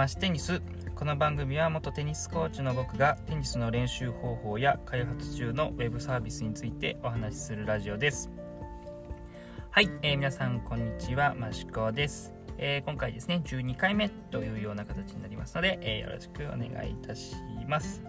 マシテニス。この番組は元テニスコーチの僕がテニスの練習方法や開発中のウェブサービスについてお話しするラジオです。はい、えー、皆さんこんにちは。マシコです。えー、今回ですね12回目というような形になりますので、えー、よろしくお願いいたします。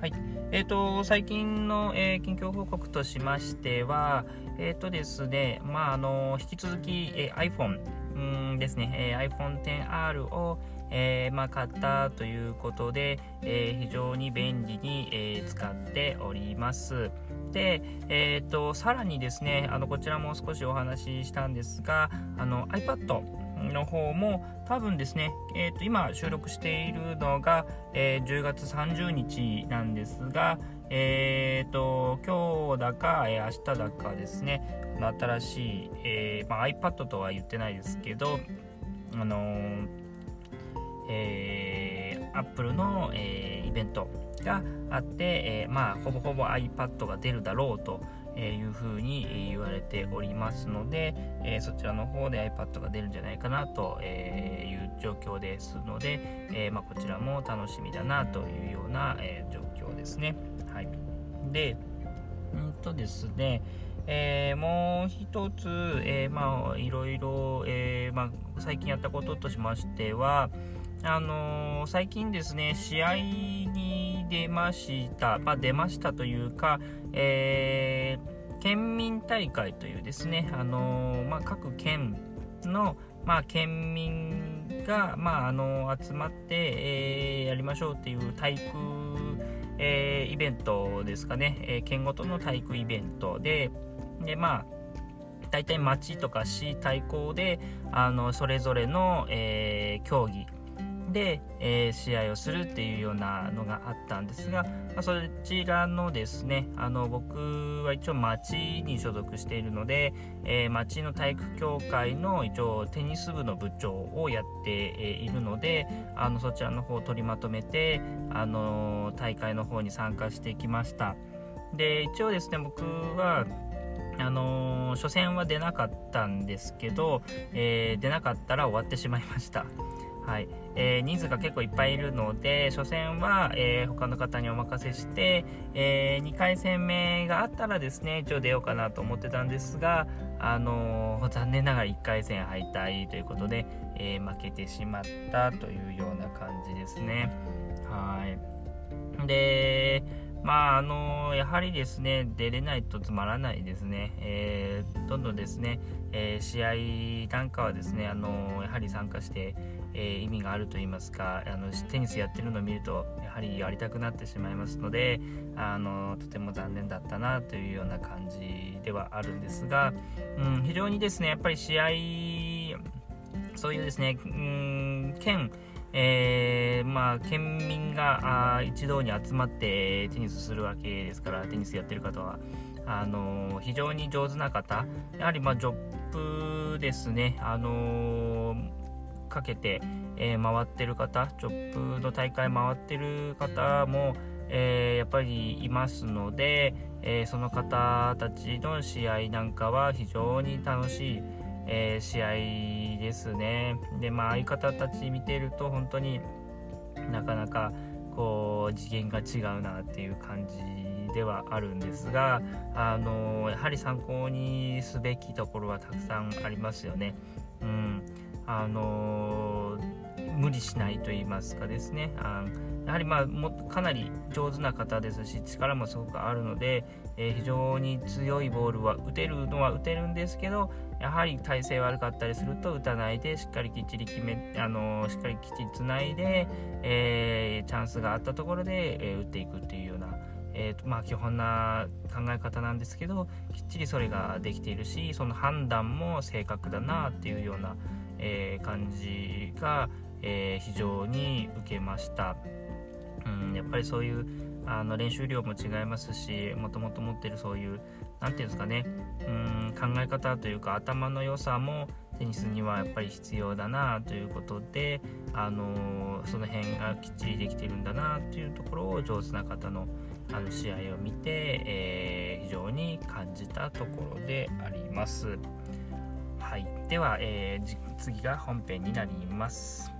はい。えっ、ー、と、最近の、え近況報告としましては、えっ、とですね、まあ、あの、引き続き、え iPhone んですね、え iPhone XR を、えー、まあ、買ったということで、えー、非常に便利に、えー、使っております。で、えーと、さらにですねあのこちらも少しお話ししたんですがあの iPad の方も多分ですね、えー、と今収録しているのが、えー、10月30日なんですが、えーと、今日だか、えー、明日だかですね新しい、えーまあ、iPad とは言ってないですけどあのー、えー、Apple の、え、イベントがあって、え、まあほぼほぼ iPad が出るだろうとえいうふうに言われておりますので、えそちらの方で iPad が出るんじゃないかなという状況ですので、えまこちらも楽しみだなというような、え状況ですね。はい、で、うんとですね、えー、もう一つ、えー、まあいろいろ、えー、まあ、最近やったこととしましては、あの最近ですね試合に出ました、まあ、出ましたというか、え県民大会というですね、あのまあ、各県の、まあ、県民が、まあ、あの集まって、えー、やりましょうっていう体育、え、イベントですかね、え、県ごとの体育イベントででまあ大体町とか市対抗であのそれぞれの、えー、競技で、えー、試合をするっていうようなのがあったんですが、まあ、そちらのですねあの僕は一応町に所属しているので、えー、町の体育協会の一応テニス部の部長をやっているのであのそちらの方を取りまとめてあの大会の方に参加してきました。で一応ですね僕はあの初戦は出なかったんですけど、えー、出なかったら終わってしまいました。はいえー、人数が結構いっぱいいるので初戦は、えー、他の方にお任せして、えー、2回戦目があったらですね一応出ようかなと思ってたんですが、あのー、残念ながら1回戦敗退ということで、え負けてしまったというような感じですね。はいでまああのやはりですね出れないとつまらないですね、えー、どんどんですね、えー、試合なんかはですねあのやはり参加して、えー、意味があると言いますかあのテニスやってるのを見るとやはりやりたくなってしまいますのであのとても残念だったなというような感じではあるんですが、うん、非常にですねやっぱり試合そういうですね、うん、県えー、まあ、県民が一堂に集まってテニスするわけですからテニスやってる方は。あのー、非常に上手な方。やはりまあジョップですね。あのー、かけて、え回ってる方。ジョップの大会回ってる方もえ、やっぱりいますので、え、その方たちの試合なんかは非常に楽しい、えー、試合ですね。で、まあ、相方たち見てると本当になかなかこう次元が違うなっていう感じではあるんですが、あのやはり参考にすべきところはたくさんありますよね。うん、あの無理しないと言いますかですね。あやはりまあもかなり上手な方ですし力もすごくあるので、えー、非常に強いボールは打てるのは打てるんですけどやはり体勢悪かったりすると打たないでしっかりきっちり決め、あのー、しっかりきっちりつないで、えー、チャンスがあったところで、え打っていくっていうような。えーとまあ、基本な考え方なんですけどきっちりそれができているしその判断も正確だなっていうような、え感じが、え非常に受けました。うん、やっぱりそういうあの練習量も違いますしもともと持ってるそういう何て言うんですかねうん考え方というか頭の良さもテニスにはやっぱり必要だなということで、あのその辺がきっちりできてるんだなというところを上手な方のあの試合を見て、えー、非常に感じたところであります。はい、では、えー、次が本編になります。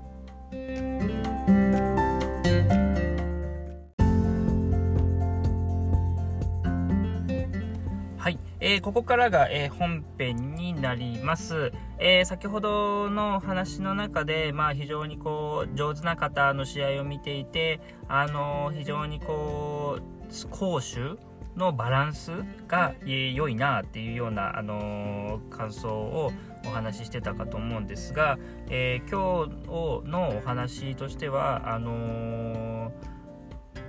はい、えー、ここからが、えー、本編になります、えー、先ほどの話の中で、まあ、非常にこう上手な方の試合を見ていて、あのー、非常にこう攻守のバランスが良いなっていうような、あの感想をお話ししてたかと思うんですが、え今日のお話としてはあの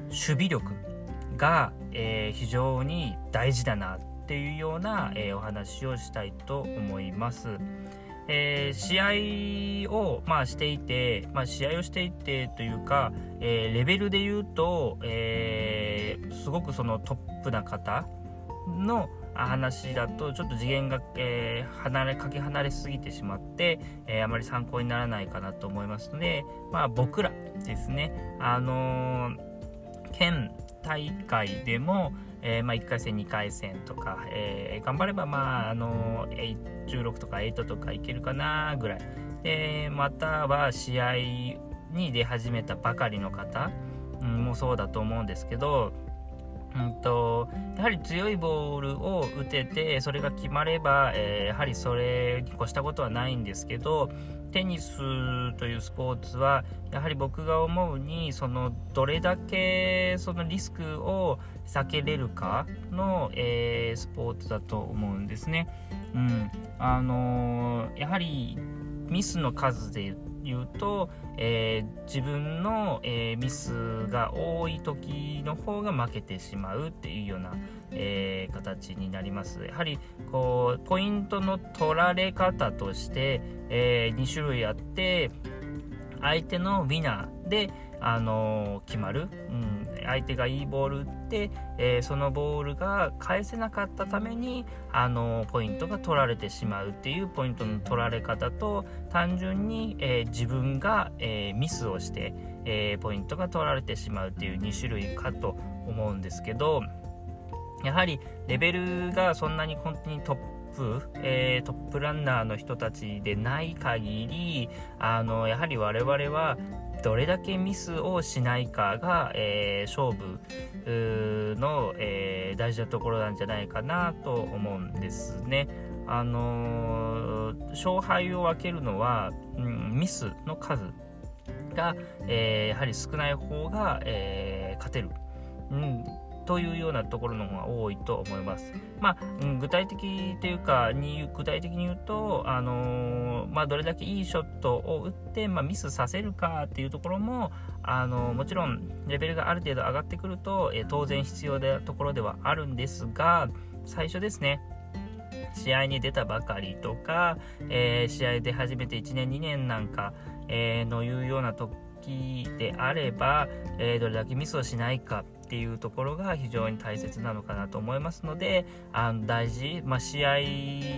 守備力が、え非常に大事だなっていうような、え、お話をしたいと思います。えー、試合を、まあ、していて、まあ、試合をしていてというか、えー、レベルで言うと、えー、すごくそのトップな方の話だとちょっと次元が、えー、離れかけ離れすぎてしまって、えあまり参考にならないかなと思いますので、まあ、僕らですね、あの県大会でも、えー、まあ、1回戦2回戦とか、えー、頑張ればまああの16とか8とかいけるかなぐらい。でまたは試合に出始めたばかりの方、うん、もそうだと思うんですけどうんと、やはり強いボールを打ててそれが決まれば、えー、やはりそれに越したことはないんですけどテニスというスポーツはやはり僕が思うにそのどれだけそのリスクを避けれるかの、えー、スポーツだと思うんですね。うんあのー、やはりミスの数で言うと、えー、自分の、えー、ミスが多い時の方が負けてしまうっていうような、えー、形になります。やはりこうポイントの取られ方として、え2種類あって相手のウィナーで、あの決まる、うん、相手がいいボール打って、えー、そのボールが返せなかったために、あのポイントが取られてしまうっていうポイントの取られ方と単純に、えー、自分が、えー、ミスをして、えポイントが取られてしまうっていう2種類かと思うんですけどやはりレベルがそんなに本当にトップえー、トップランナーの人たちでない限りあのやはり我々はどれだけミスをしないかが、えー、勝負の、えー、大事なところなんじゃないかなと思うんですね。あのー、勝敗を分けるのは、うん、ミスの数が、えやはり少ない方が、え勝てる。うんというようなところの方が多いと思います。まあ、具体的というかに具体的に言うと、あのー、まあ、どれだけいいショットを打って、まあ、ミスさせるかっていうところも、あのー、もちろんレベルがある程度上がってくると、えー、当然必要なところではあるんですが最初ですね試合に出たばかりとか、え試合で初めて1年2年なんか、えのいうような時であれば、えどれだけミスをしないかっていうところが非常に大切なのかなと思いますのであの大事、まあ、試合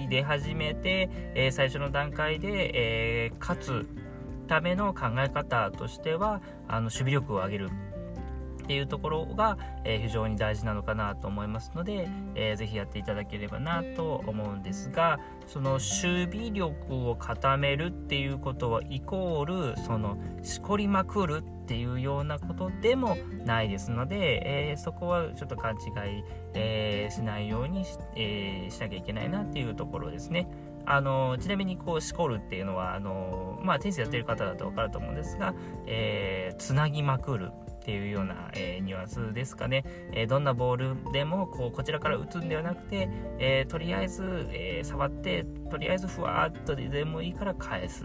で始めて、えー、最初の段階で、えー、勝つための考え方としてはあの守備力を上げる。っていうところが、え、非常に大事なのかなと思いますので、えー、ぜひやっていただければなと思うんですがその守備力を固めるっていうことはイコールそのしこりまくるっていうようなことでもないですので、えー、そこはちょっと勘違い、えー、しないようにし,、えー、しなきゃいけないなっていうところですね。あのちなみにこうしこるっていうのはあの、まあ、テニスやってる方だと分かると思うんですが、えー、つなぎまくるっていうような、えー、ニュアンスですかね、えー、どんなボールでもこうこちらから打つんではなくて、えー、とりあえず、え触ってとりあえずふわっとでもいいから返す、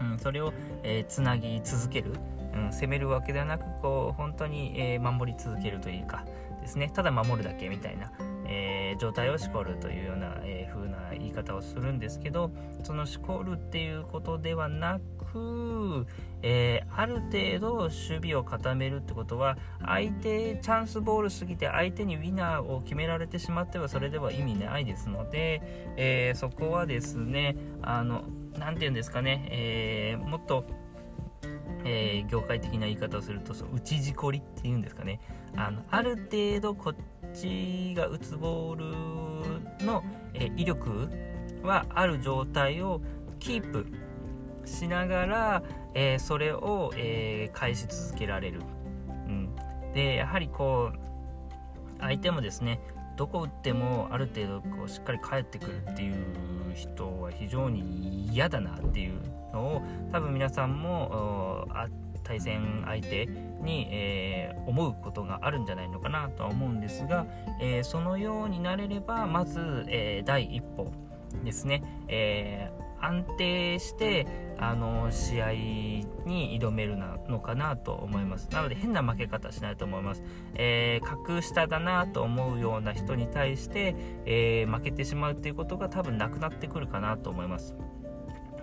うん、それを、えつなぎ続ける、うん、攻めるわけではなくこう本当に、え守り続けるというかですね。ただ守るだけみたいな、え状態をしこるというような、え風な言い方をするんですけどそのしこるっていうことではなく、えー、ある程度守備を固めるってことは相手チャンスボールすぎて相手にウィナーを決められてしまってはそれでは意味ないですので、えー、そこはですねあの何て言うんですかね、えー、もっとえー、業界的な言い方をするとそう内じこりっていうんですかね。あのある程度こっちが打つボールの、えー、威力はある状態をキープしながら、えー、それを、えー、返し続けられる、うん、でやはりこう相手もですねどこ打ってもある程度こうしっかり返ってくるっていう人は非常に嫌だなっていうのを多分皆さんも対戦相手に、えー、思うことがあるんじゃないのかなとは思うんですが、えー、そのようになれればまず、えー、第一歩ですね、え安定してあの試合に挑めるのかなと思います。なので変な負け方しないと思います、えー、格下だなと思うような人に対して、えー、負けてしまうっていうことが多分なくなってくるかなと思います。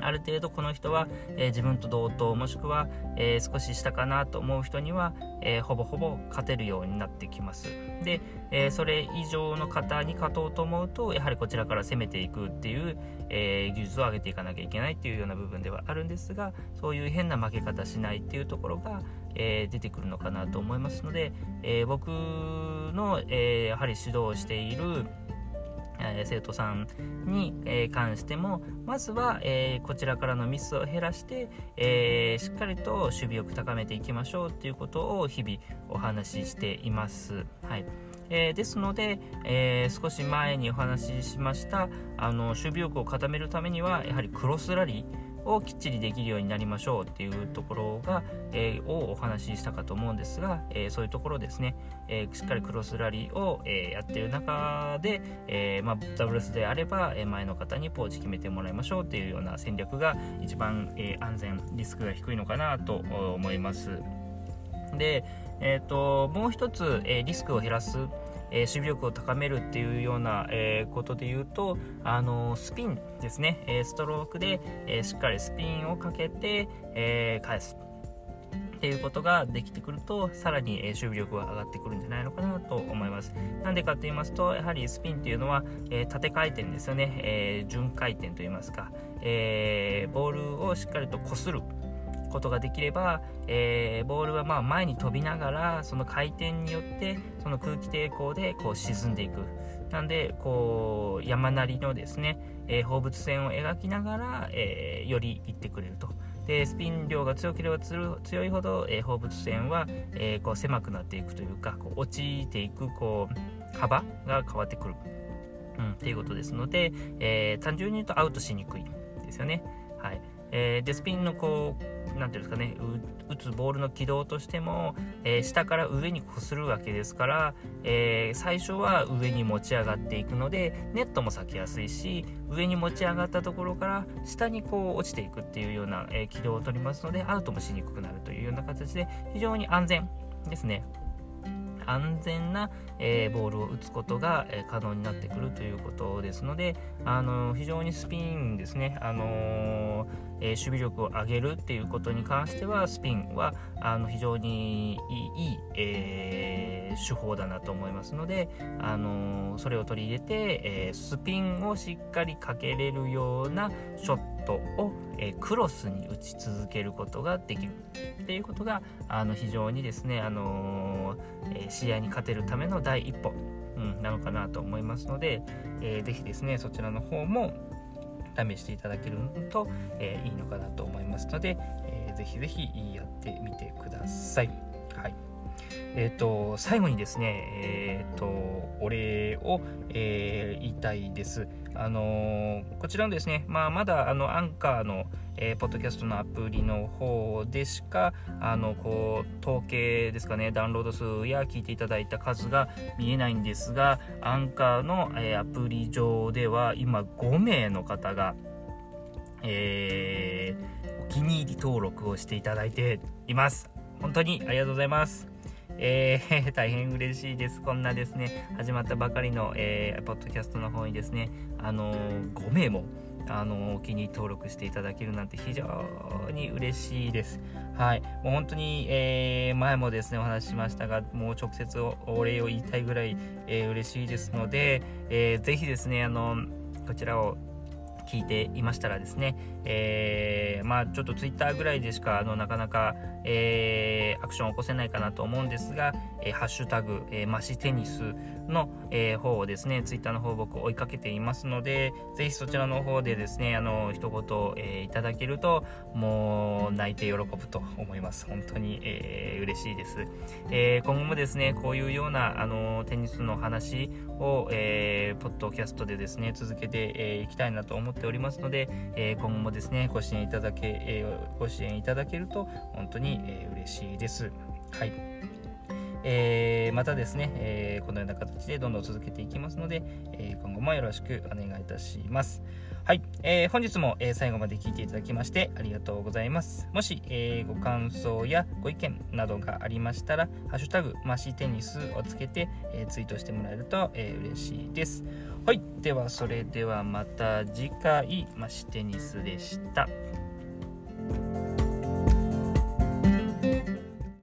ある程度この人は、えー、自分と同等もしくは、えー、少し下かなと思う人には、えー、ほぼほぼ勝てるようになってきます。で、えそれ以上の方に勝とうと思うとやはりこちらから攻めていくっていう、え技術を上げていかなきゃいけないっていうような部分ではあるんですがそういう変な負け方しないっていうところが、え出てくるのかなと思いますので、え僕の、えやはり指導しているえ生徒さんに、え関してもまずは、えこちらからのミスを減らして、えしっかりと守備力高めていきましょうということを日々お話ししています。はいえー、ですので、えー、少し前にお話ししましたあの守備力を固めるためにはやはりクロスラリーをきっちりできるようになりましょうっていうところが、えー、をお話ししたかと思うんですが、えー、そういうところですね、えー、しっかりクロスラリーを、えやってる中で、えまあ、ダブルスであれば、え前の方にポーチ決めてもらいましょうっていうような戦略が一番、え安全リスクが低いのかなと思います。で、えーと、もう一つ、えリスクを減らすえー、守備力を高めるっていうような、えー、ことで言うと、あのスピンですね、えストロークで、えしっかりスピンをかけて、え返すっていうことができてくるとさらに、え守備力が上がってくるんじゃないのかなと思います。なんでかと言いますとやはりスピンっていうのは、え縦回転ですよね、え順回転と言いますか、えボールをしっかりとこする。ことができれば、えー、ボールはまあ前に飛びながらその回転によってその空気抵抗でこう沈んでいく。なんでこう山なりのですね、えー、放物線を描きながら、えー、より行ってくれると。でスピン量が強ければ強いほど、え、放物線は、えこう狭くなっていくというかこう落ちていくこう幅が変わってくる、うん、っていうことですので、え単純に言うとアウトしにくいですよね。はい。えー、でスピンのこう何ていうんですかね打つボールの軌道としても、えー、下から上にこするわけですから、えー、最初は上に持ち上がっていくのでネットも避けやすいし上に持ち上がったところから下にこう落ちていくっていうような、え軌道を取りますのでアウトもしにくくなるというような形で非常に安全ですね。安全な、えー、ボールを打つことが、えー、可能になってくるということですので、あの非常にスピンですね、あのえー、守備力を上げるっていうことに関してはスピンはあの非常にいい、え手法だなと思いますので、あのそれを取り入れて、えスピンをしっかりかけれるようなショットを、えクロスに打ち続けることができるっていうことがあの非常にですね、あのえ試合に勝てるための第一歩、うん、なのかなと思いますので、えー、ぜひですねそちらの方も試していただけると、えー、いいのかなと思いますので、えー、ぜひぜひやってみてください。はいえーと、最後にですね、えーと、お礼を、えー、言いたいです。あの、こちらのですね、まあ、まだあのアンカーの、えー、ポッドキャストのアプリの方でしかあのこう統計ですかねダウンロード数や聞いていただいた数が見えないんですがアンカーの、えー、アプリ上では今5名の方が、えー、お気に入り登録をしていただいています本当にありがとうございますえー、大変嬉しいです。こんなですね、始まったばかりの、えー、ポッドキャストの方にですね、あのー、5名も、あのお気に登録していただけるなんて非常に嬉しいです。はい。もう本当に、えー、前もですね、お話ししましたが、もう直接お礼を言いたいぐらい、えー、嬉しいですので、えー、ぜひですね、あの、こちらを聞いていましたらですね、えー、まあちょっとツイッターぐらいでしかあのなかなか、えー、アクションを起こせないかなと思うんですが、えー、ハッシュタグ、えー、マシテニスの、えー、方をですね、ツイッターの方僕追いかけていますので、ぜひそちらの方でですね、あの、一言、えー、いただけると、もう泣いて喜ぶと思います。本当に、えー、嬉しいです。えー、今後もですね、こういうような、あの、テニスの話を、えー、ポッドキャストでですね、続けてい、えー、きたいなと思っておりますので、えー、今後もですね、ご支援いただけ、えー、ご支援いただけると、本当に、えー、嬉しいです。はい。えー、またですね、えー、このような形でどんどん続けていきますので、えー、今後もよろしくお願いいたします。はい、えー、本日も、え、最後まで聞いていただきましてありがとうございます。もし、え、ご感想やご意見などがありましたら、ハッシュタグマシテニスをつけて、えツイートしてもらえると、え嬉しいです。はい、ではそれではまた次回マシテニスでした。